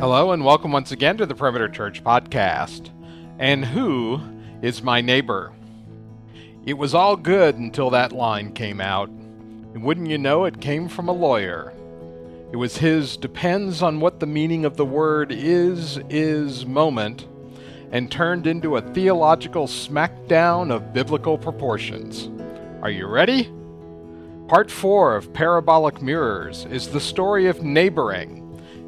Hello, and welcome once again to the Perimeter Church podcast. And who is my neighbor? It was all good until that line came out. And wouldn't you know, it came from a lawyer. It was his depends on what the meaning of the word is, is moment, and turned into a theological smackdown of biblical proportions. Are you ready? Part 4 of Parabolic Mirrors is the story of neighboring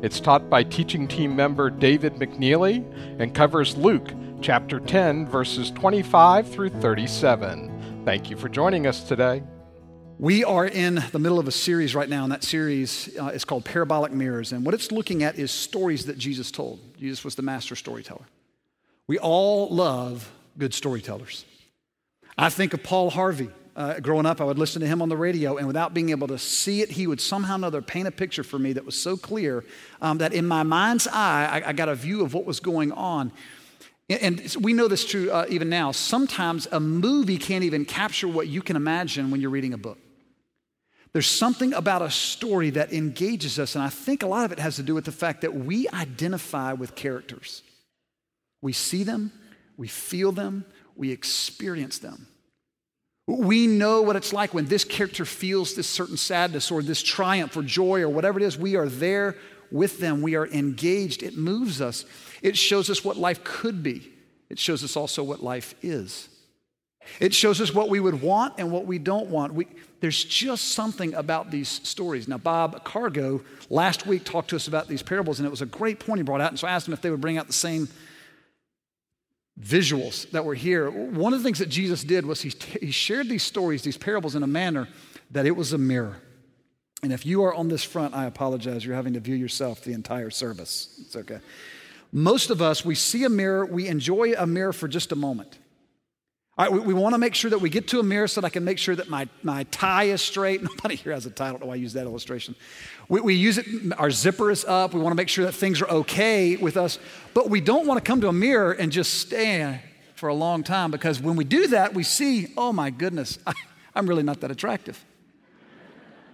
it's taught by teaching team member David McNeely and covers Luke chapter 10, verses 25 through 37. Thank you for joining us today. We are in the middle of a series right now, and that series uh, is called Parabolic Mirrors. And what it's looking at is stories that Jesus told. Jesus was the master storyteller. We all love good storytellers. I think of Paul Harvey uh, growing up, I would listen to him on the radio, and without being able to see it, he would somehow or another paint a picture for me that was so clear um, that in my mind's eye, I, I, got a view of what was going on. And, we know this true uh, even now. Sometimes a movie can't even capture what you can imagine when you're reading a book. There's something about a story that engages us, and I think a lot of it has to do with the fact that we identify with characters. We see them, we feel them, we experience them. We know what it's like when this character feels this certain sadness or this triumph or joy or whatever it is. We are there with them. We are engaged. It moves us. It shows us what life could be. It shows us also what life is. It shows us what we would want and what we don't want. We, there's just something about these stories. Now, Bob Cargo last week talked to us about these parables, and it was a great point he brought out. And so I asked him if they would bring out the same visuals that were here. One of the things that Jesus did was he, he shared these stories, these parables, in a manner that it was a mirror. And if you are on this front, I apologize. You're having to view yourself the entire service. It's okay. Most of us, we see a mirror, we enjoy a mirror for just a moment. We, we want to make sure that we get to a mirror so that I can make sure that my, my tie is straight. Nobody here has a tie. I don't know why I use that illustration. We, we use it, our zipper is up. We want to make sure that things are okay with us. But we don't want to come to a mirror and just stand for a long time because when we do that, we see, oh my goodness, I, I'm really not that attractive.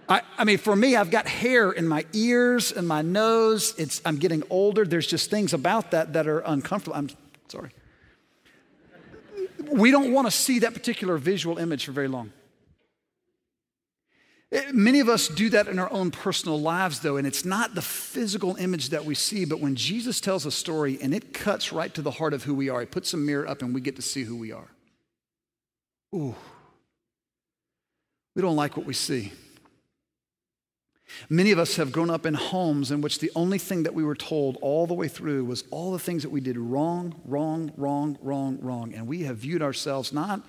I, I, mean, for me, I've got hair in my ears and my nose. It's, I'm getting older. There's just things about that that are uncomfortable. I'm sorry. We don't want to see that particular visual image for very long. Eh, many of us do that in our own personal lives, though, and it's not the physical image that we see, but when Jesus tells a story and it cuts right to the heart of who we are, he puts a mirror up and we get to see who we are. Ooh, we don't like what we see. Many of us have grown up in homes in which the only thing that we were told all the way through was all the things that we did wrong, wrong, wrong, wrong, wrong. And we have viewed ourselves not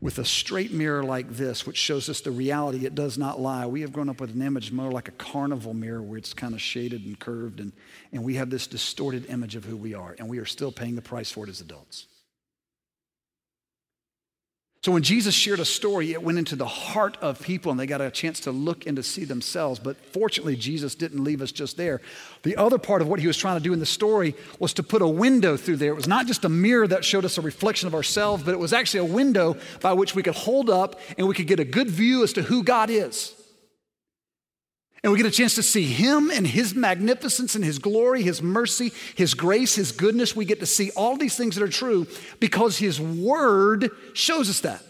with a straight mirror like this, which shows us the reality, it does not lie. We have grown up with an image more like a carnival mirror where it's kind of shaded and curved, and, and we have this distorted image of who we are, and we are still paying the price for it as adults. So when Jesus shared a story, it went into the heart of people and they got a chance to look and to see themselves. But fortunately, Jesus didn't leave us just there. The other part of what he was trying to do in the story was to put a window through there. It was not just a mirror that showed us a reflection of ourselves, but it was actually a window by which we could hold up and we could get a good view as to who God is. And we get a chance to see Him and His magnificence and His glory, His mercy, His grace, His goodness. We get to see all these things that are true because His Word shows us that.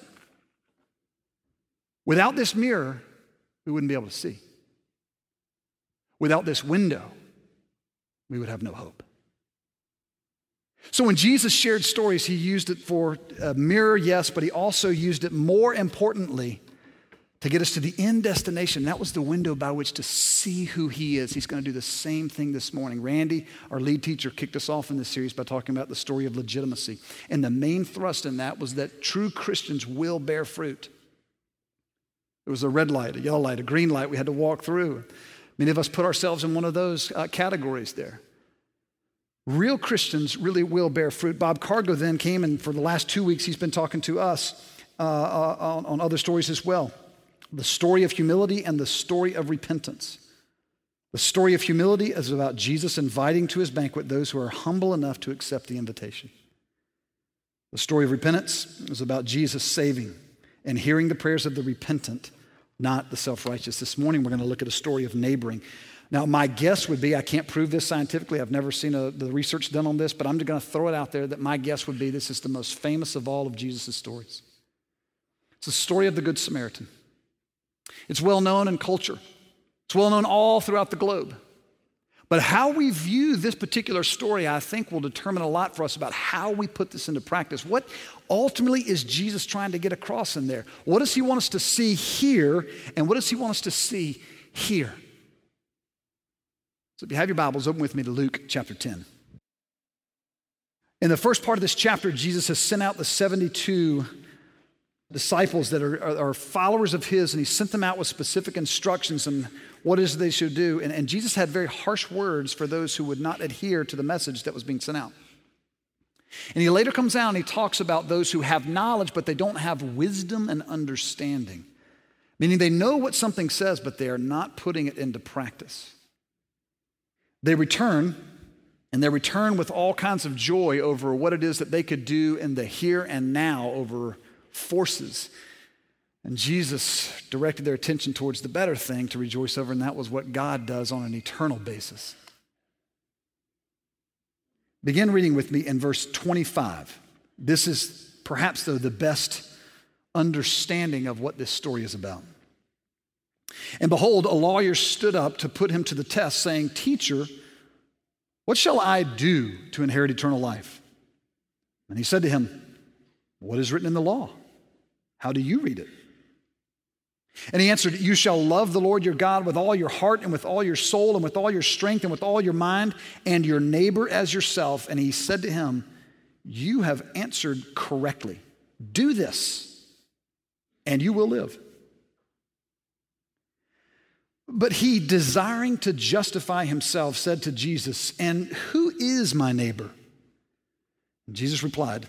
Without this mirror, we wouldn't be able to see. Without this window, we would have no hope. So when Jesus shared stories, he used it for a mirror, yes, but he also used it more importantly to get us to the end destination. That was the window by which to see who he is. He's going to do the same thing this morning. Randy, our lead teacher, kicked us off in this series by talking about the story of legitimacy. And the main thrust in that was that true Christians will bear fruit. There was a red light, a yellow light, a green light we had to walk through. Many of us put ourselves in one of those uh, categories there. Real Christians really will bear fruit. Bob Cargo then came, and for the last two weeks, he's been talking to us uh, uh, on, on other stories as well the story of humility and the story of repentance. The story of humility is about Jesus inviting to his banquet those who are humble enough to accept the invitation. The story of repentance is about Jesus saving and hearing the prayers of the repentant, not the self righteous. This morning, we're going to look at a story of neighboring. Now, my guess would be I can't prove this scientifically. I've never seen a, the research done on this, but I'm going to throw it out there that my guess would be this is the most famous of all of Jesus' stories. It's the story of the Good Samaritan. It's well known in culture, it's well known all throughout the globe. But how we view this particular story, I think, will determine a lot for us about how we put this into practice. What ultimately is Jesus trying to get across in there? What does he want us to see here, and what does he want us to see here? So if you have your Bibles, open with me to Luke chapter 10. In the first part of this chapter, Jesus has sent out the 72 disciples that are, are, are, followers of his, and he sent them out with specific instructions on what is they should do. And, and Jesus had very harsh words for those who would not adhere to the message that was being sent out. And he later comes out and he talks about those who have knowledge, but they don't have wisdom and understanding. Meaning they know what something says, but they are not putting it into practice. They return, and they return with all kinds of joy over what it is that they could do in the here and now over forces. And Jesus directed their attention towards the better thing to rejoice over, and that was what God does on an eternal basis. Begin reading with me in verse 25. This is perhaps, though, the best understanding of what this story is about. And behold, a lawyer stood up to put him to the test, saying, Teacher, what shall I do to inherit eternal life? And he said to him, What is written in the law? How do you read it? And he answered, You shall love the Lord your God with all your heart and with all your soul and with all your strength and with all your mind, and your neighbor as yourself. And he said to him, You have answered correctly. Do this, and you will live. But he, desiring to justify himself, said to Jesus, And who is my neighbor? Jesus replied,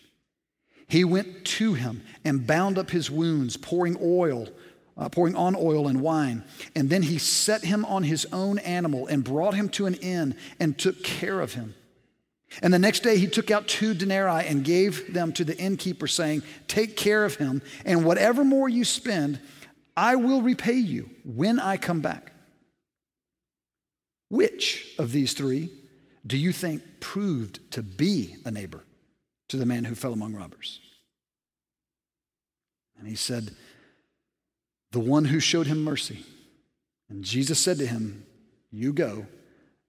He went to him and bound up his wounds, pouring oil, uh, pouring on oil and wine. And then he set him on his own animal and brought him to an inn and took care of him. And the next day he took out two denarii and gave them to the innkeeper, saying, Take care of him, and whatever more you spend, I will repay you when I come back. Which of these three do you think proved to be a neighbor to the man who fell among robbers? And he said, The one who showed him mercy. And Jesus said to him, You go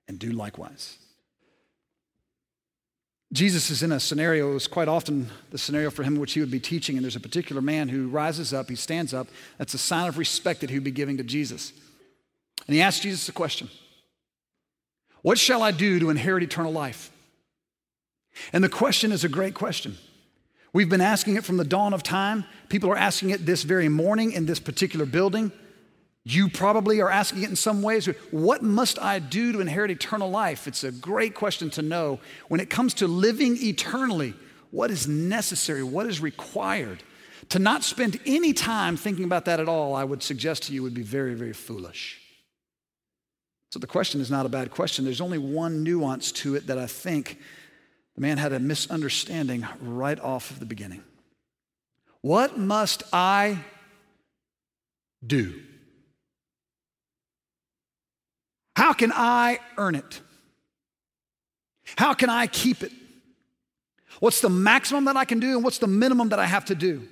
and do likewise. Jesus is in a scenario, it was quite often the scenario for him in which he would be teaching, and there's a particular man who rises up, he stands up. That's a sign of respect that he would be giving to Jesus. And he asks Jesus a question what shall I do to inherit eternal life? And the question is a great question. We've been asking it from the dawn of time. People are asking it this very morning in this particular building. You probably are asking it in some ways. What must I do to inherit eternal life? It's a great question to know. When it comes to living eternally, what is necessary? What is required? To not spend any time thinking about that at all, I would suggest to you, would be very, very foolish. So the question is not a bad question. There's only one nuance to it that I think the man had a misunderstanding right off of the beginning. What must I do? How can I earn it? How can I keep it? What's the maximum that I can do and what's the minimum that I have to do?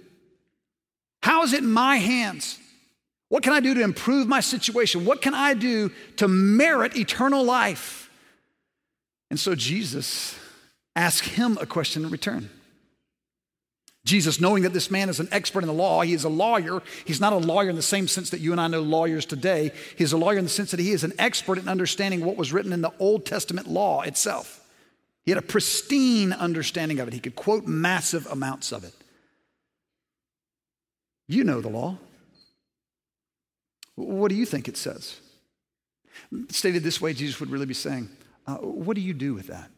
How is it in my hands? What can I do to improve my situation? What can I do to merit eternal life? And so Jesus asked him a question in return. Jesus, knowing that this man is an expert in the law, he is a lawyer. He's not a lawyer in the same sense that you and I know lawyers today. He's a lawyer in the sense that he is an expert in understanding what was written in the Old Testament law itself. He had a pristine understanding of it. He could quote massive amounts of it. You know the law. What do you think it says? Stated this way, Jesus would really be saying, uh, What do you do with that?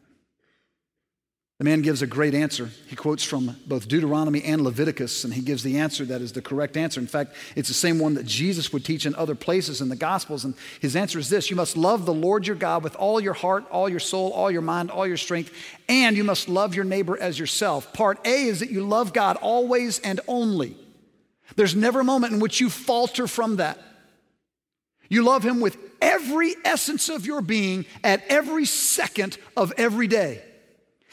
The man gives a great answer. He quotes from both Deuteronomy and Leviticus, and he gives the answer that is the correct answer. In fact, it's the same one that Jesus would teach in other places in the Gospels. And his answer is this You must love the Lord your God with all your heart, all your soul, all your mind, all your strength, and you must love your neighbor as yourself. Part A is that you love God always and only. There's never a moment in which you falter from that. You love him with every essence of your being at every second of every day.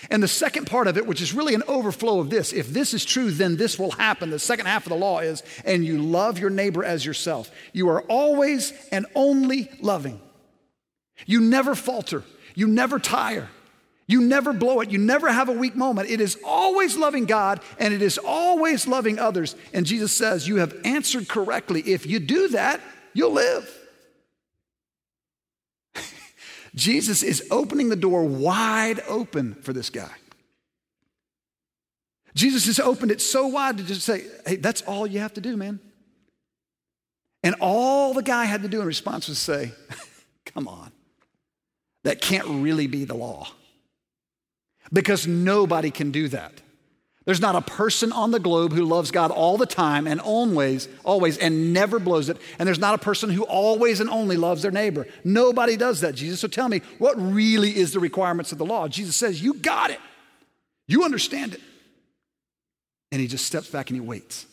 And the second part of it, which is really an overflow of this, if this is true, then this will happen. The second half of the law is, and you love your neighbor as yourself. You are always and only loving. You never falter. You never tire. You never blow it. You never have a weak moment. It is always loving God and it is always loving others. And Jesus says, You have answered correctly. If you do that, you'll live. Jesus is opening the door wide open for this guy. Jesus has opened it so wide to just say, hey, that's all you have to do, man. And all the guy had to do in response was say, come on, that can't really be the law. Because nobody can do that. There's not a person on the globe who loves God all the time and always, always, and never blows it. And there's not a person who always and only loves their neighbor. Nobody does that, Jesus. So tell me, what really is the requirements of the law? Jesus says, You got it. You understand it. And he just steps back and he waits.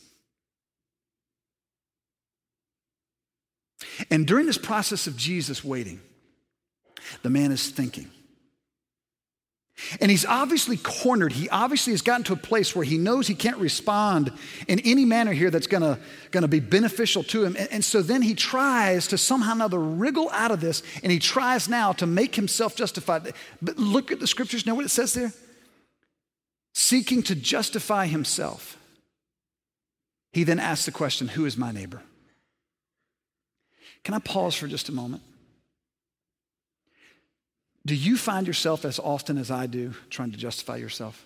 And during this process of Jesus waiting, the man is thinking. And he's obviously cornered. He obviously has gotten to a place where he knows he can't respond in any manner here that's gonna, gonna be beneficial to him. And, and so then he tries to somehow or another wriggle out of this, and he tries now to make himself justified. But look at the scriptures, know what it says there? Seeking to justify himself. He then asks the question, Who is my neighbor? Can I pause for just a moment? Do you find yourself as often as I do trying to justify yourself?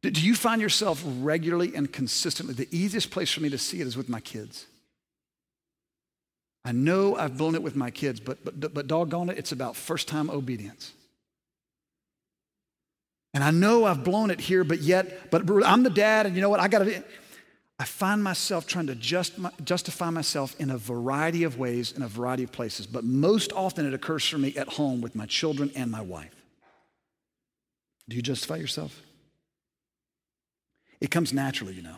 Do you find yourself regularly and consistently? The easiest place for me to see it is with my kids. I know I've blown it with my kids, but, but, but doggone it, it's about first time obedience. And I know I've blown it here, but yet, but I'm the dad, and you know what? I got to. I find myself trying to just, justify myself in a variety of ways, in a variety of places, but most often it occurs for me at home with my children and my wife. Do you justify yourself? It comes naturally, you know.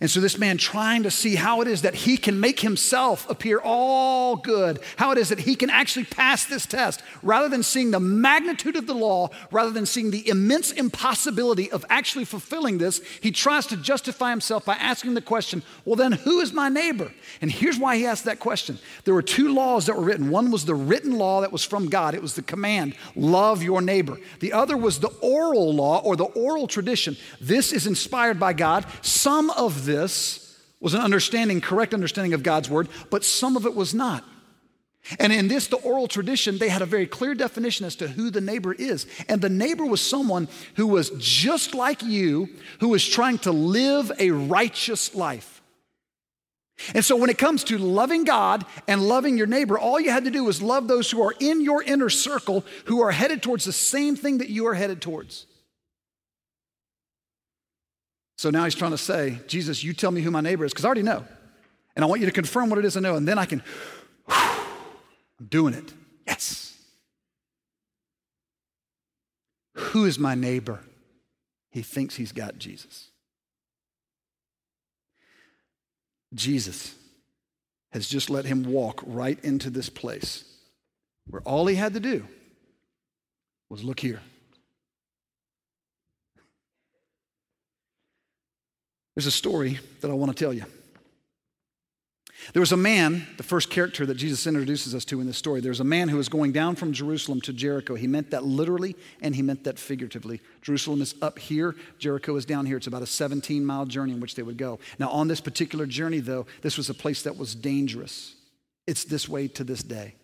And so, this man trying to see how it is that he can make himself appear all good, how it is that he can actually pass this test, rather than seeing the magnitude of the law, rather than seeing the immense impossibility of actually fulfilling this, he tries to justify himself by asking the question, well, then who is my neighbor? And here's why he asked that question. There were two laws that were written. One was the written law that was from God, it was the command, love your neighbor. The other was the oral law or the oral tradition. This is inspired by God. Some of this was an understanding, correct understanding of God's word, but some of it was not. And in this, the oral tradition, they had a very clear definition as to who the neighbor is. And the neighbor was someone who was just like you, who was trying to live a righteous life. And so when it comes to loving God and loving your neighbor, all you had to do was love those who are in your inner circle who are headed towards the same thing that you are headed towards. So now he's trying to say, Jesus, you tell me who my neighbor is, because I already know. And I want you to confirm what it is I know, and then I can, whew, I'm doing it. Yes. Who is my neighbor? He thinks he's got Jesus. Jesus has just let him walk right into this place where all he had to do was look here. There's a story that I want to tell you. There was a man, the first character that Jesus introduces us to in this story. There's a man who was going down from Jerusalem to Jericho. He meant that literally and he meant that figuratively. Jerusalem is up here, Jericho is down here. It's about a 17 mile journey in which they would go. Now, on this particular journey, though, this was a place that was dangerous. It's this way to this day.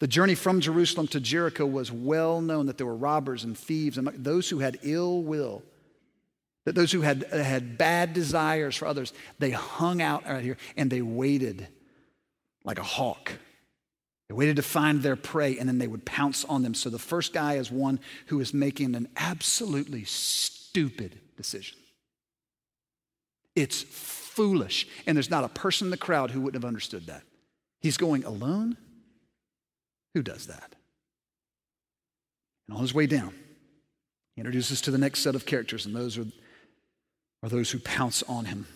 The journey from Jerusalem to Jericho was well known that there were robbers and thieves and those who had ill will That those who had, uh, had bad desires for others, they hung out right here and they waited like a hawk. They waited to find their prey and then they would pounce on them. So the first guy is one who is making an absolutely stupid decision. It's foolish. And there's not a person in the crowd who wouldn't have understood that. He's going alone? Who does that? And on his way down, he introduces to the next set of characters, and those are, are those who pounce on him.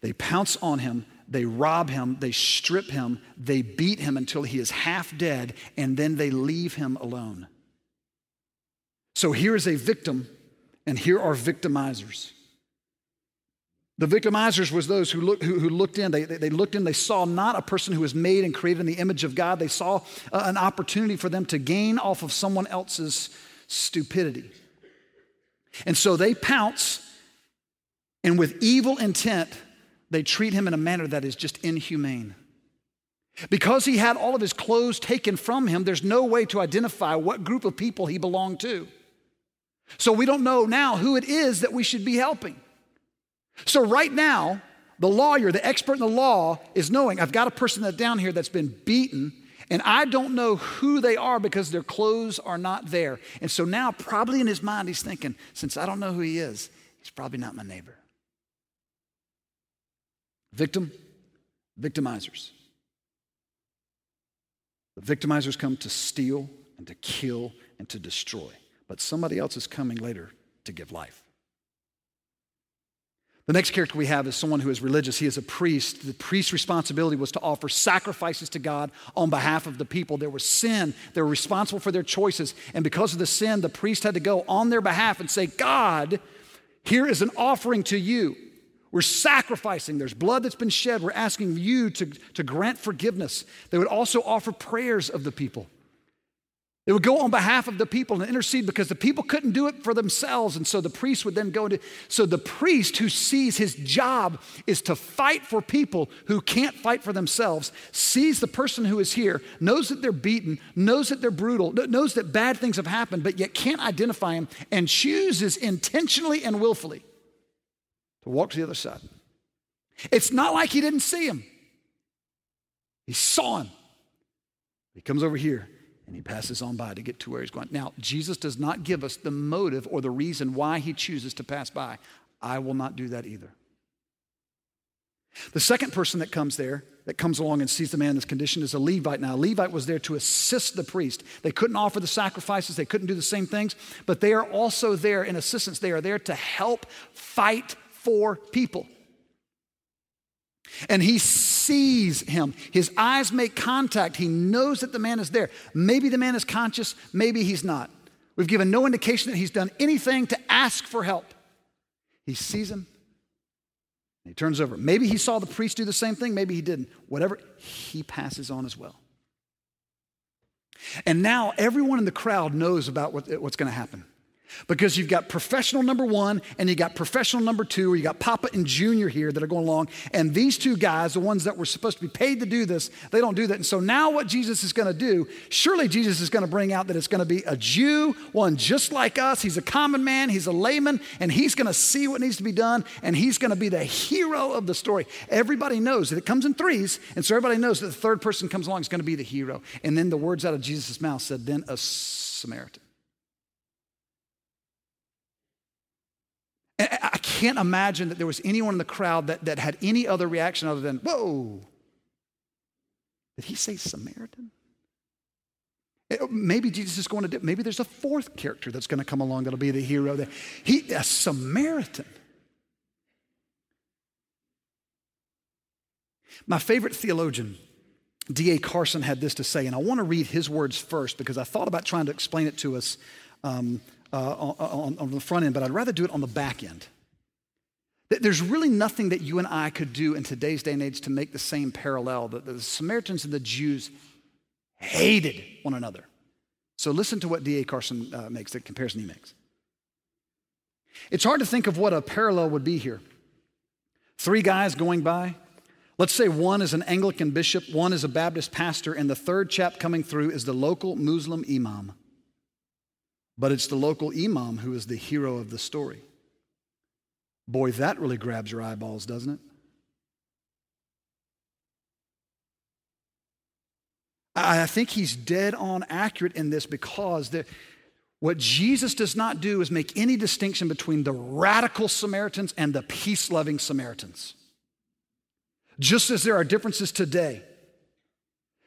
They pounce on him, they rob him, they strip him, they beat him until he is half dead, and then they leave him alone. So here is a victim, and here are victimizers. The victimizers was those who, look, who, who looked in. They, they, they, looked in. They saw not a person who was made and created in the image of God. They saw uh, an opportunity for them to gain off of someone else's stupidity. And so they pounce, and with evil intent, they treat him in a manner that is just inhumane. Because he had all of his clothes taken from him, there's no way to identify what group of people he belonged to. So we don't know now who it is that we should be helping. So, right now, the lawyer, the expert in the law, is knowing I've got a person that down here that's been beaten, and I don't know who they are because their clothes are not there. And so now, probably in his mind, he's thinking, since I don't know who he is, he's probably not my neighbor. Victim, victimizers. The victimizers come to steal and to kill and to destroy, but somebody else is coming later to give life. The next character we have is someone who is religious. He is a priest. The priest's responsibility was to offer sacrifices to God on behalf of the people. There was sin. They were responsible for their choices. And because of the sin, the priest had to go on their behalf and say, God, here is an offering to you. We're sacrificing. There's blood that's been shed. We're asking you to, to grant forgiveness. They would also offer prayers of the people. They would go on behalf of the people and intercede because the people couldn't do it for themselves. And so the priest would then go into. So the priest who sees his job is to fight for people who can't fight for themselves, sees the person who is here, knows that they're beaten, knows that they're brutal, knows that bad things have happened, but yet can't identify him and chooses intentionally and willfully to walk to the other side. It's not like he didn't see him, he saw him. He comes over here and he passes on by to get to where he's going. Now, Jesus does not give us the motive or the reason why he chooses to pass by. I will not do that either. The second person that comes there, that comes along and sees the man in this condition, is a Levite. Now, a Levite was there to assist the priest. They couldn't offer the sacrifices, they couldn't do the same things, but they are also there in assistance. They are there to help fight for people. And he sees him. His eyes make contact. He knows that the man is there. Maybe the man is conscious, maybe he's not. We've given no indication that he's done anything to ask for help. He sees him. He turns over. Maybe he saw the priest do the same thing, maybe he didn't. Whatever, he passes on as well. And now everyone in the crowd knows about what, what's going to happen. Because you've got professional number one and you got professional number two, or you got Papa and Junior here that are going along. And these two guys, the ones that were supposed to be paid to do this, they don't do that. And so now what Jesus is going to do, surely Jesus is going to bring out that it's going to be a Jew, one just like us. He's a common man, he's a layman, and he's going to see what needs to be done, and he's going to be the hero of the story. Everybody knows that it comes in threes, and so everybody knows that the third person comes along is going to be the hero. And then the words out of Jesus' mouth said, then a Samaritan. I can't imagine that there was anyone in the crowd that, that had any other reaction other than, whoa. Did he say Samaritan? Eh, maybe Jesus is going to maybe there's a fourth character that's going to come along that'll be the hero. He, a Samaritan. My favorite theologian, D.A. Carson, had this to say, and I want to read his words first because I thought about trying to explain it to us um, uh, on, on the front end, but I'd rather do it on the back end. There's really nothing that you and I could do in today's day and age to make the same parallel. The, the Samaritans and the Jews hated one another. So listen to what D.A. Carson uh, makes, the comparison he makes. It's hard to think of what a parallel would be here. Three guys going by. Let's say one is an Anglican bishop, one is a Baptist pastor, and the third chap coming through is the local Muslim imam. But it's the local imam who is the hero of the story. Boy, that really grabs your eyeballs, doesn't it? I think he's dead on accurate in this because the, what Jesus does not do is make any distinction between the radical Samaritans and the peace loving Samaritans. Just as there are differences today.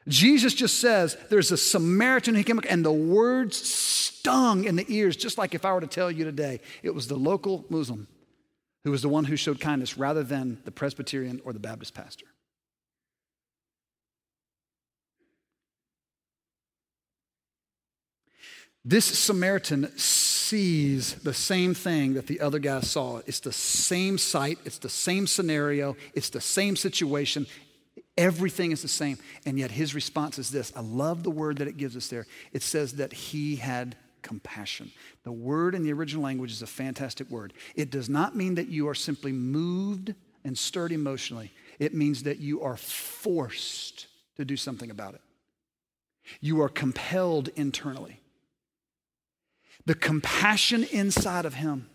Jesus just says there's a Samaritan who came and the words stung in the ears, just like if I were to tell you today it was the local Muslim who was the one who showed kindness rather than the Presbyterian or the Baptist pastor. This Samaritan sees the same thing that the other guy saw. It's the same sight, it's the same scenario, it's the same situation. Everything is the same. And yet his response is this I love the word that it gives us there. It says that he had compassion. The word in the original language is a fantastic word. It does not mean that you are simply moved and stirred emotionally, it means that you are forced to do something about it. You are compelled internally. The compassion inside of him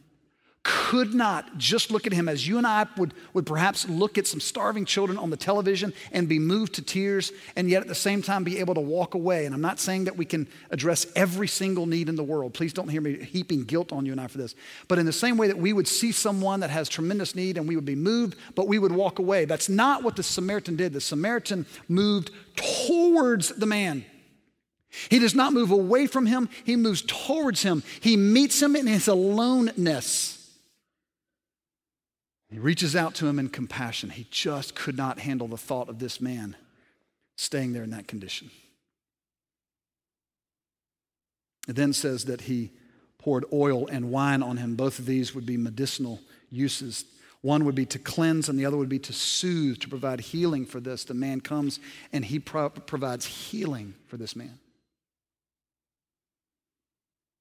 could not just look at him as you and I would, would perhaps look at some starving children on the television and be moved to tears, and yet at the same time be able to walk away. And I'm not saying that we can address every single need in the world. Please don't hear me heaping guilt on you and I for this. But in the same way that we would see someone that has tremendous need and we would be moved, but we would walk away. That's not what the Samaritan did. The Samaritan moved towards the man. He does not move away from him, he moves towards him. He meets him in his aloneness. He reaches out to him in compassion. He just could not handle the thought of this man staying there in that condition. It then says that he poured oil and wine on him. Both of these would be medicinal uses. One would be to cleanse, and the other would be to soothe, to provide healing for this. The man comes and he pro- provides healing for this man.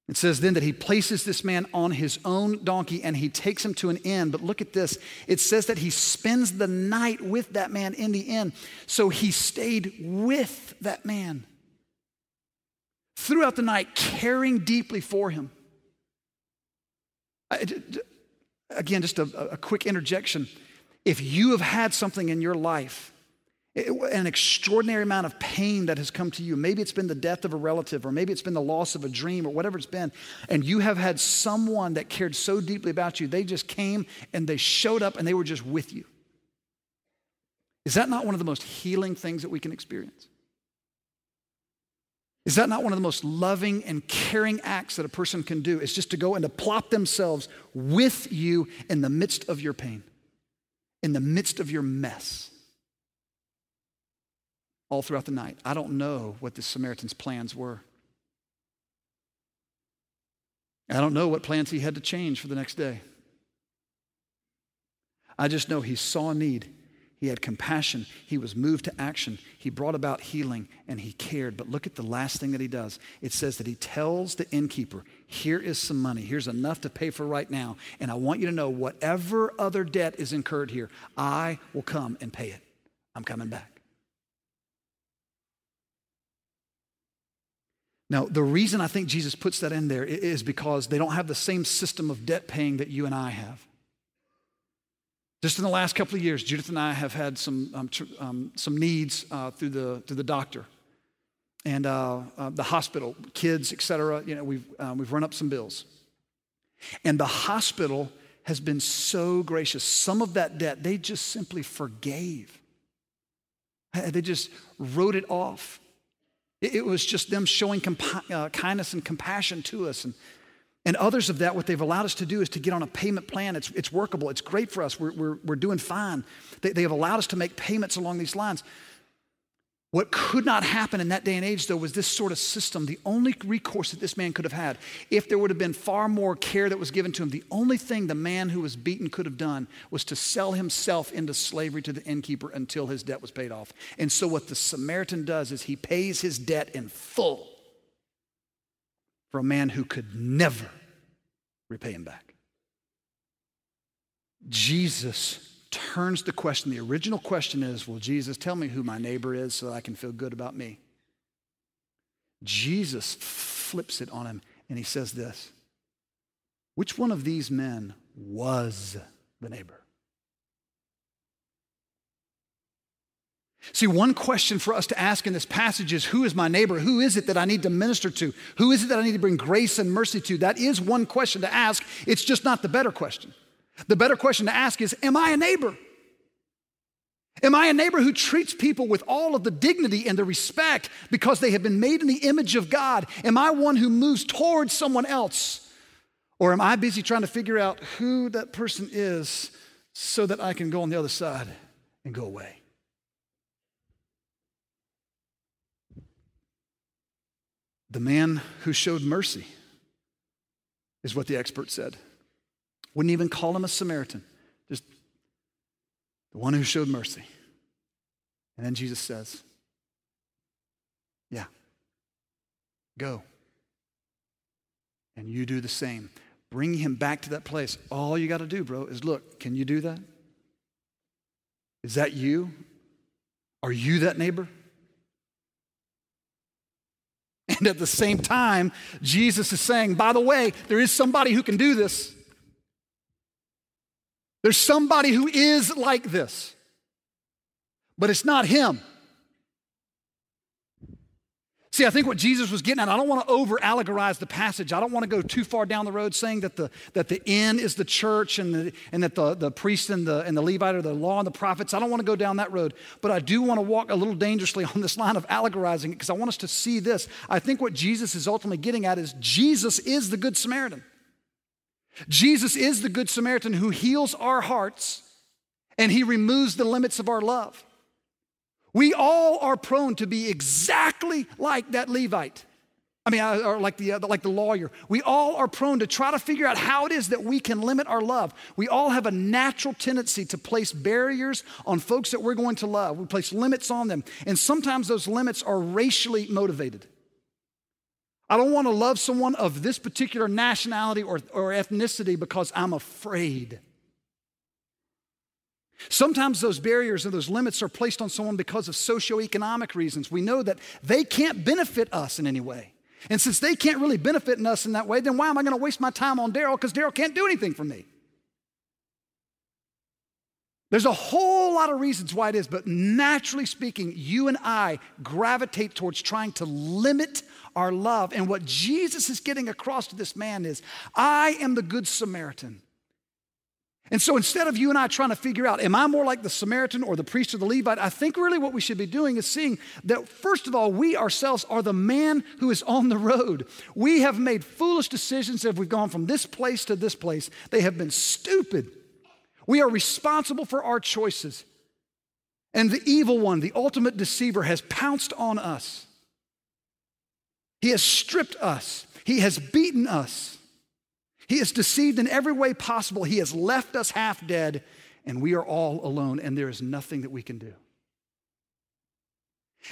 It says then that he places this man on his own donkey and he takes him to an inn. But look at this. It says that he spends the night with that man in the inn. So he stayed with that man throughout the night, caring deeply for him. Again, just a, a quick interjection. If you have had something in your life an extraordinary amount of pain that has come to you. Maybe it's been the death of a relative, or maybe it's been the loss of a dream, or whatever it's been. And you have had someone that cared so deeply about you, they just came and they showed up and they were just with you. Is that not one of the most healing things that we can experience? Is that not one of the most loving and caring acts that a person can do? Is just to go and to plop themselves with you in the midst of your pain, in the midst of your mess all throughout the night. I don't know what the Samaritan's plans were. I don't know what plans he had to change for the next day. I just know he saw need. He had compassion. He was moved to action. He brought about healing and he cared. But look at the last thing that he does. It says that he tells the innkeeper, Here is some money. Here's enough to pay for right now. And I want you to know whatever other debt is incurred here, I will come and pay it. I'm coming back. Now, the reason I think Jesus puts that in there is because they don't have the same system of debt paying that you and I have. Just in the last couple of years, Judith and I have had some, um, tr- um, some needs uh, through, the, through the doctor and uh, uh, the hospital, kids, et cetera. You know, we've, uh, we've run up some bills. And the hospital has been so gracious. Some of that debt, they just simply forgave. They just wrote it off. It was just them showing compa- uh, kindness and compassion to us. And, and others of that, what they've allowed us to do is to get on a payment plan. It's, it's workable, it's great for us, we're, we're, we're doing fine. They, they have allowed us to make payments along these lines. What could not happen in that day and age, though, was this sort of system. The only recourse that this man could have had, if there would have been far more care that was given to him, the only thing the man who was beaten could have done was to sell himself into slavery to the innkeeper until his debt was paid off. And so, what the Samaritan does is he pays his debt in full for a man who could never repay him back. Jesus turns the question. The original question is Will Jesus tell me who my neighbor is so that I can feel good about me? Jesus flips it on him and he says this Which one of these men was the neighbor. See, one question for us to ask in this passage is Who is my neighbor? Who is it that I need to minister to? Who is it that I need to bring grace and mercy to? That is one question to ask. It's just not the better question. The better question to ask is Am I a neighbor? Am I a neighbor who treats people with all of the dignity and the respect because they have been made in the image of God? Am I one who moves towards someone else? Or am I busy trying to figure out who that person is so that I can go on the other side and go away? The man who showed mercy is what the expert said. Wouldn't even call him a Samaritan, just the one who showed mercy. And then Jesus says, Yeah, go. And you do the same. Bring him back to that place. All you got to do, bro, is look, can you do that? Is that you? Are you that neighbor? And at the same time, Jesus is saying, by the way, there is somebody who can do this. There's somebody who is like this, but it's not him. See, I think what Jesus was getting at, I don't want to over allegorize the passage. I don't want to go too far down the road saying that the, that the inn is the church and, the, and that the, the priest and the, and the Levite are the law and the prophets. I don't want to go down that road. But I do want to walk a little dangerously on this line of allegorizing it because I want us to see this. I think what Jesus is ultimately getting at is Jesus is the Good Samaritan. Jesus is the Good Samaritan who heals our hearts and he removes the limits of our love. We all are prone to be exactly like that Levite. I mean, uh, or like the, uh, like the lawyer. We all are prone to try to figure out how it is that we can limit our love. We all have a natural tendency to place barriers on folks that we're going to love. We place limits on them. And sometimes those limits are racially motivated. I don't want to love someone of this particular nationality or, or ethnicity because I'm afraid. Sometimes those barriers and those limits are placed on someone because of socioeconomic reasons. We know that they can't benefit us in any way. And since they can't really benefit us in that way, then why am I going to waste my time on Daryl? Because Daryl can't do anything for me. There's a whole lot of reasons why it is, but naturally speaking, you and I gravitate towards trying to limit our love. And what Jesus is getting across to this man is I am the Good Samaritan. And so instead of you and I trying to figure out, am I more like the Samaritan or the priest or the Levite? I think really what we should be doing is seeing that, first of all, we ourselves are the man who is on the road. We have made foolish decisions if we've gone from this place to this place. They have been stupid. We are responsible for our choices. And the evil one, the ultimate deceiver, has pounced on us. He has stripped us, he has beaten us. He has deceived in every way possible. He has left us half dead, and we are all alone, and there is nothing that we can do.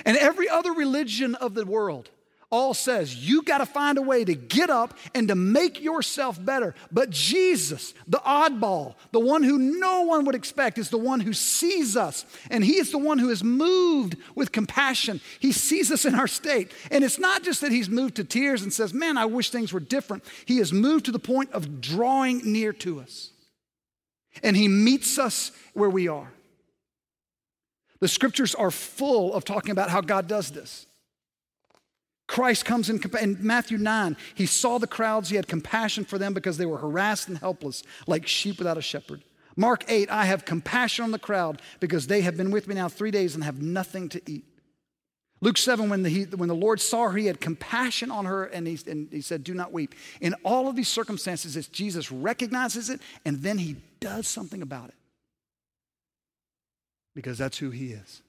And every other religion of the world all says you got to find a way to get up and to make yourself better. But Jesus, the oddball, the one who no one would expect, is the one who sees us. And he is the one who is moved with compassion. He sees us in our state. And it's not just that he's moved to tears and says, Man, I wish things were different. He is moved to the point of drawing near to us. And he meets us where we are. The scriptures are full of talking about how God does this. Christ comes in, in Matthew 9. He saw the crowds. He had compassion for them because they were harassed and helpless, like sheep without a shepherd. Mark 8, I have compassion on the crowd because they have been with me now three days and have nothing to eat. Luke 7, when the, he, when the Lord saw her, he had compassion on her and he, and he said, Do not weep. In all of these circumstances, it's Jesus recognizes it and then he does something about it because that's who he is.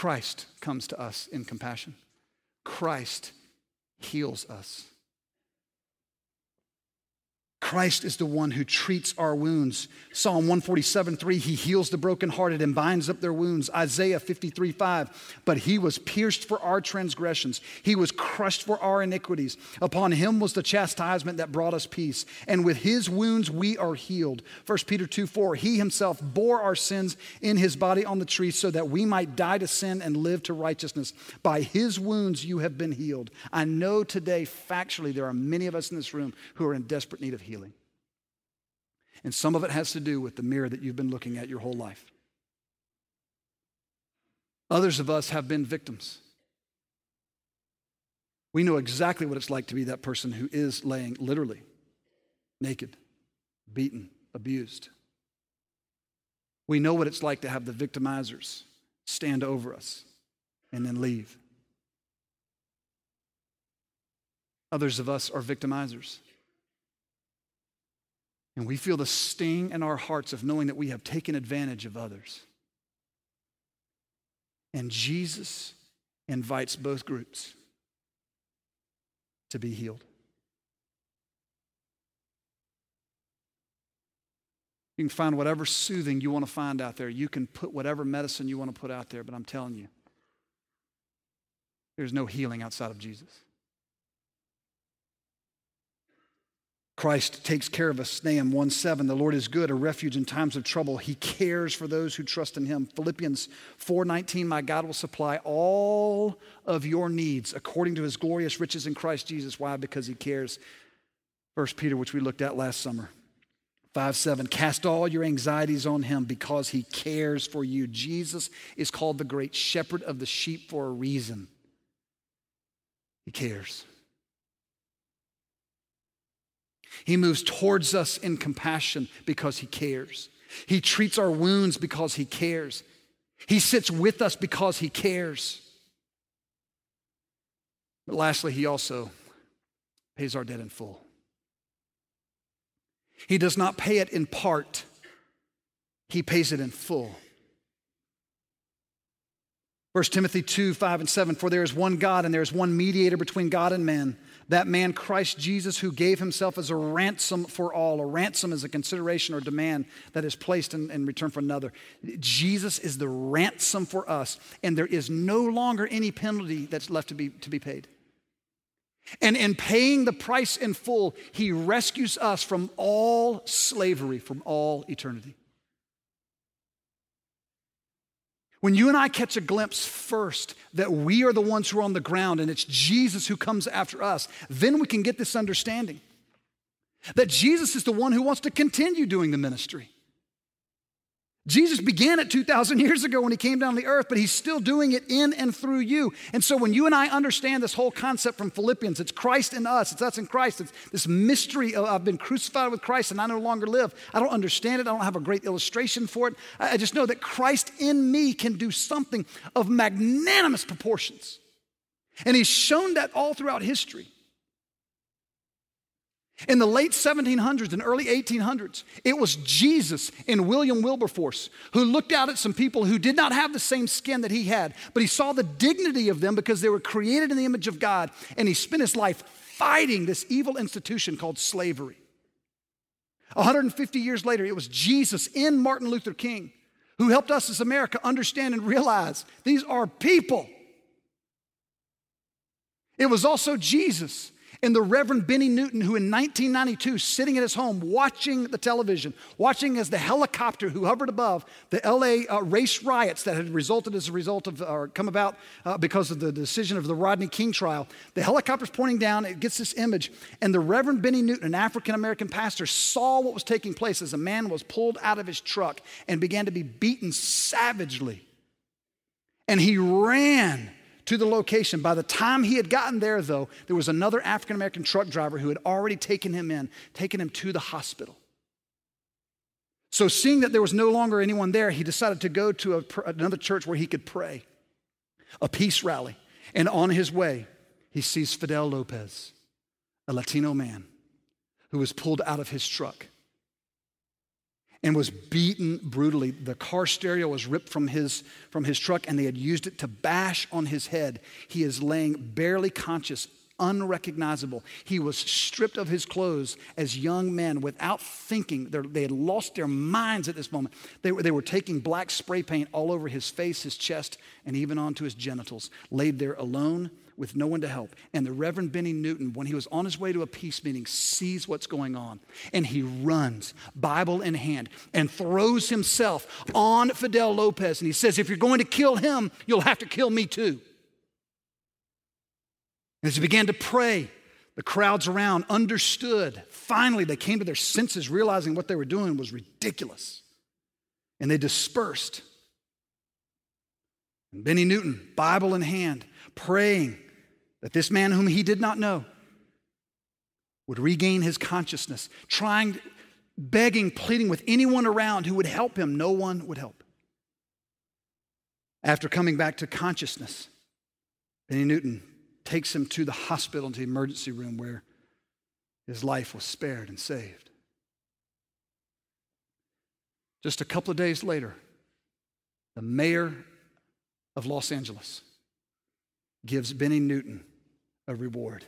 Christ comes to us in compassion. Christ heals us. Christ is the one who treats our wounds. Psalm 147 3, he heals the brokenhearted and binds up their wounds. Isaiah 53 5, but he was pierced for our transgressions, he was crushed for our iniquities. Upon him was the chastisement that brought us peace, and with his wounds we are healed. 1 Peter 2 4, he himself bore our sins in his body on the tree so that we might die to sin and live to righteousness. By his wounds you have been healed. I know today, factually, there are many of us in this room who are in desperate need of healing healing. And some of it has to do with the mirror that you've been looking at your whole life. Others of us have been victims. We know exactly what it's like to be that person who is laying literally naked, beaten, abused. We know what it's like to have the victimizers stand over us and then leave. Others of us are victimizers. And we feel the sting in our hearts of knowing that we have taken advantage of others. And Jesus invites both groups to be healed. You can find whatever soothing you want to find out there. You can put whatever medicine you want to put out there, but I'm telling you, there's no healing outside of Jesus. Christ takes care of us. Nahum 1 7, the Lord is good, a refuge in times of trouble. He cares for those who trust in him. Philippians 4 19, my God will supply all of your needs according to his glorious riches in Christ Jesus. Why? Because he cares. First Peter, which we looked at last summer. 5 7, cast all your anxieties on him because he cares for you. Jesus is called the great shepherd of the sheep for a reason. He cares. He moves towards us in compassion because he cares. He treats our wounds because he cares. He sits with us because he cares. But lastly, he also pays our debt in full. He does not pay it in part, he pays it in full. 1 Timothy 2 5 and 7 For there is one God, and there is one mediator between God and man that man, Christ Jesus, who gave himself as a ransom for all. A ransom is a consideration or demand that is placed in, in, return for another. Jesus is the ransom for us, and there is no longer any penalty that's left to be, to be paid. And in paying the price in full, he rescues us from all slavery, from all eternity. When you and I catch a glimpse first that we are the ones who are on the ground and it's Jesus who comes after us, then we can get this understanding that Jesus is the one who wants to continue doing the ministry. Jesus began it 2,000 years ago when he came down to the earth, but he's still doing it in and through you. And so when you and I understand this whole concept from Philippians, it's Christ in us, it's us in Christ, it's this mystery of I've been crucified with Christ and I no longer live. I don't understand it, I don't have a great illustration for it. I just know that Christ in me can do something of magnanimous proportions. And he's shown that all throughout history. In the late 1700s and early 1800s, it was Jesus and William Wilberforce who looked out at some people who did not have the same skin that he had, but he saw the dignity of them because they were created in the image of God, and he spent his life fighting this evil institution called slavery. 150 years later, it was Jesus in Martin Luther King who helped us as America understand and realize these are people. It was also Jesus and the Reverend Benny Newton, who in 1992, sitting at his home watching the television, watching as the helicopter who hovered above the LA uh, race riots that had resulted as a result of, or come about uh, because of the decision of the Rodney King trial, the helicopter's pointing down, it gets this image, and the Reverend Benny Newton, an African American pastor, saw what was taking place as a man was pulled out of his truck and began to be beaten savagely. And he ran to the location. By the time he had gotten there, though, there was another African American truck driver who had already taken him in, taken him to the hospital. So, seeing that there was no longer anyone there, he decided to go to a, another church where he could pray, a peace rally. And on his way, he sees Fidel Lopez, a Latino man who was pulled out of his truck and was beaten brutally. The car stereo was ripped from his, from his truck, and they had used it to bash on his head. He is laying barely conscious, unrecognizable. He was stripped of his clothes as young men without thinking. They had lost their minds at this moment. They were, they were taking black spray paint all over his face, his chest, and even onto his genitals. Laid there alone with no one to help. And the Reverend Benny Newton, when he was on his way to a peace meeting, sees what's going on. And he runs, Bible in hand, and throws himself on Fidel Lopez. And he says, If you're going to kill him, you'll have to kill me too. As he began to pray, The crowds around understood. Finally, they came to their senses, realizing what they were doing was ridiculous. And they dispersed. And Benny Newton, Bible in hand, praying that this man whom he did not know would regain his consciousness, trying, begging, pleading with anyone around who would help him. No one would help. After coming back to consciousness, Benny Newton takes him to the hospital, into the emergency room where his life was spared and saved. Just a couple of days later, the mayor of Los Angeles gives Benny Newton a reward.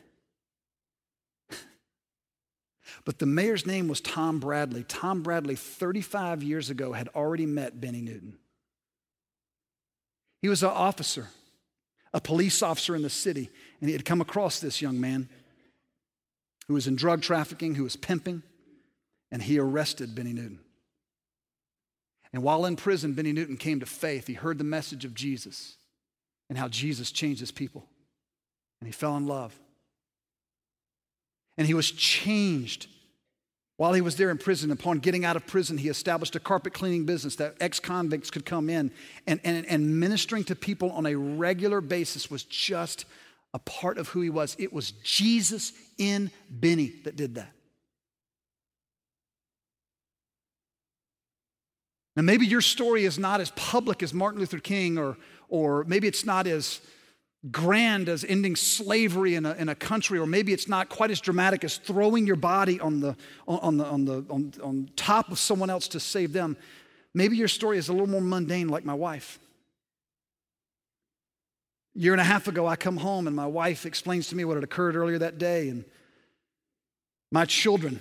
but the mayor's name was Tom Bradley. Tom Bradley, 35 years ago, had already met Benny Newton. He was an officer, a police officer in the city, and he had come across this young man who was in drug trafficking, who was pimping, and he arrested Benny Newton. And while in prison, Benny Newton came to faith. He heard the message of Jesus and how Jesus changed his people. And he fell in love. And he was changed while he was there in prison. Upon getting out of prison, he established a carpet cleaning business that ex convicts could come in. And, and, and ministering to people on a regular basis was just a part of who he was. It was Jesus in Benny that did that. Now, maybe your story is not as public as Martin Luther King, or, or maybe it's not as grand as ending slavery in a, in a country, or maybe it's not quite as dramatic as throwing your body on the, on, the, on, the, on, on top of someone else to save them. Maybe your story is a little more mundane, like my wife. A year and a half ago, I come home and my wife explains to me what had occurred earlier that day, and my children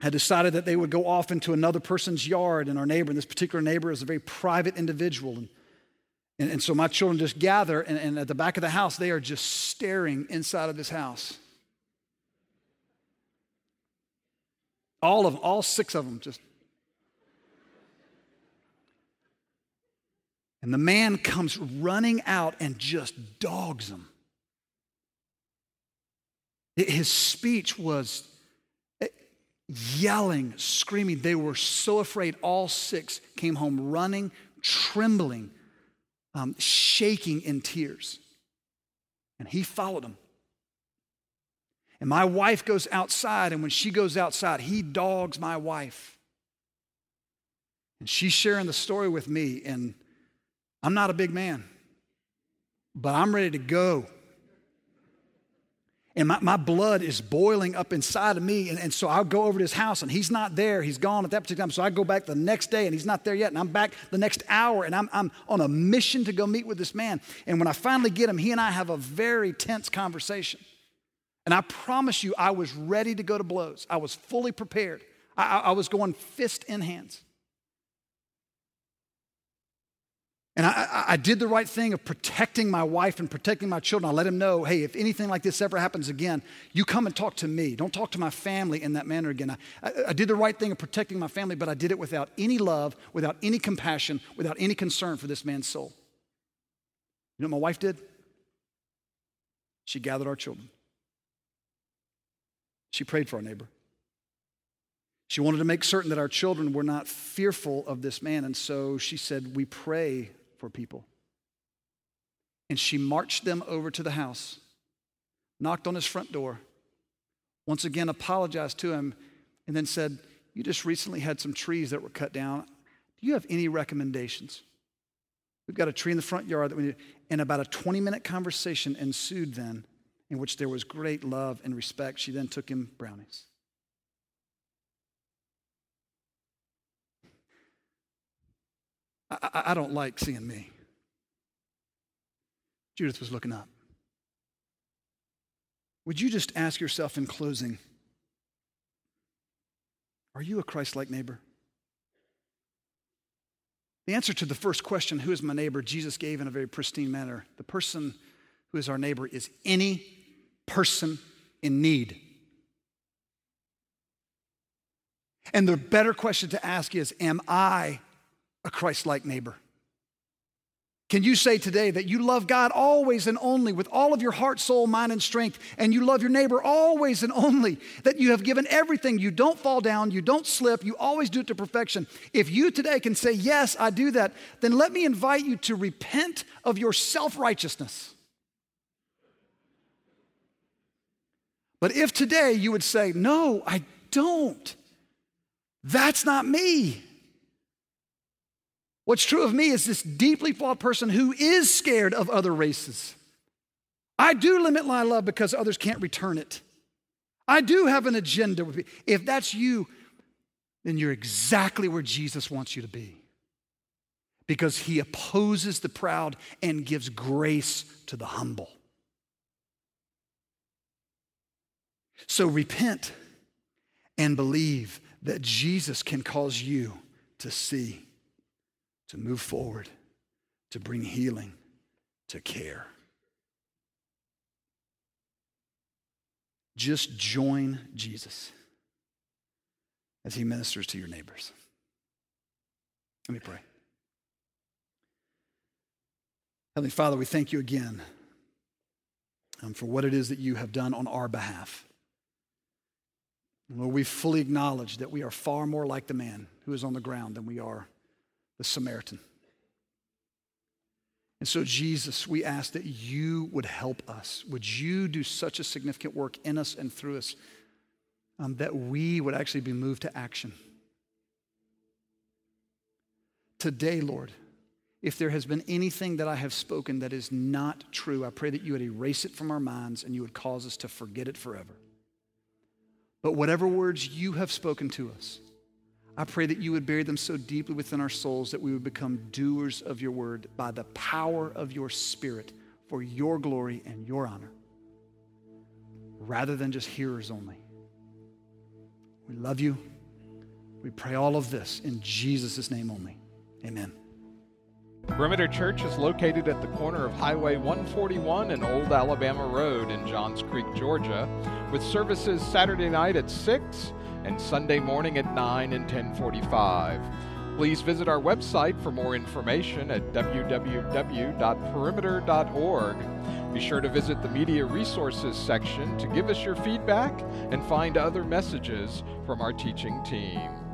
had decided that they would go off into another person's yard and our neighbor and this particular neighbor is a very private individual and, and, and so my children just gather and, and at the back of the house they are just staring inside of this house all of them all six of them just and the man comes running out and just dogs them his speech was eh, yelling, screaming. They were so afraid. All six came home running, trembling, um, shaking in tears. And he followed him. And my wife goes outside, and when she goes outside, he dogs my wife. And she's sharing the story with me, and I'm not a big man, but I'm ready to go and my, my blood is boiling up inside of me. And, and so I'll go over to his house and he's not there. He's gone at that particular time. So I go back the next day and he's not there yet. And I'm back the next hour and I'm, I'm on a mission to go meet with this man. And when I finally get him, he and I have a very tense conversation. And I promise you, I was ready to go to blows. I was fully prepared. I, I was going fist in hands. And I, I, did the right thing of protecting my wife and protecting my children. I let him know, hey, if anything like this ever happens again, you come and talk to me. Don't talk to my family in that manner again. I, I did the right thing of protecting my family, but I did it without any love, without any compassion, without any concern for this man's soul. You know what my wife did? She gathered our children. She prayed for our neighbor. She wanted to make certain that our children were not fearful of this man, and so she said, We pray for people. And she marched them over to the house, knocked on his front door, once again apologized to him, and then said, You just recently had some trees that were cut down. Do you have any recommendations? We've got a tree in the front yard that we need. And about a 20 minute conversation ensued then, in which there was great love and respect. She then took him brownies. I, I don't like seeing me. Judith was looking up. Would you just ask yourself in closing Are you a Christ like neighbor? The answer to the first question, Who is my neighbor? Jesus gave in a very pristine manner. The person who is our neighbor is any person in need. And the better question to ask is Am I a Christ like neighbor? Can you say today that you love God always and only with all of your heart, soul, mind, and strength, and you love your neighbor always and only, that you have given everything, you don't fall down, you don't slip, you always do it to perfection? If you today can say, Yes, I do that, then let me invite you to repent of your self righteousness. But if today you would say, No, I don't, that's not me. What's true of me is this deeply flawed person who is scared of other races. I do limit my love because others can't return it. I do have an agenda. If that's you, then you're exactly where Jesus wants you to be. Because he opposes the proud and gives grace to the humble. So repent and believe that Jesus can cause you to see to move forward, to bring healing, to care. Just join Jesus as he ministers to your neighbors. Let me pray. Heavenly Father, we thank you again um, for what it is that you have done on our behalf. Lord, we fully acknowledge that we are far more like the man who is on the ground than we are the Samaritan. And so, Jesus, we ask that you would help us. Would you do such a significant work in us and through us um, that we would actually be moved to action? Today, Lord, if there has been anything that I have spoken that is not true, I pray that you would erase it from our minds and you would cause us to forget it forever. But whatever words you have spoken to us, I pray that you would bury them so deeply within our souls that we would become doers of your word by the power of your spirit for your glory and your honor, rather than just hearers only. We love you. We pray all of this in Jesus' name only. Amen. Perimeter Church is located at the corner of Highway 141 and Old Alabama Road in Johns Creek, Georgia, with services Saturday night at 6 and Sunday morning at 9 and 1045. Please visit our website for more information at www.perimeter.org. Be sure to visit the Media Resources section to give us your feedback and find other messages from our teaching team.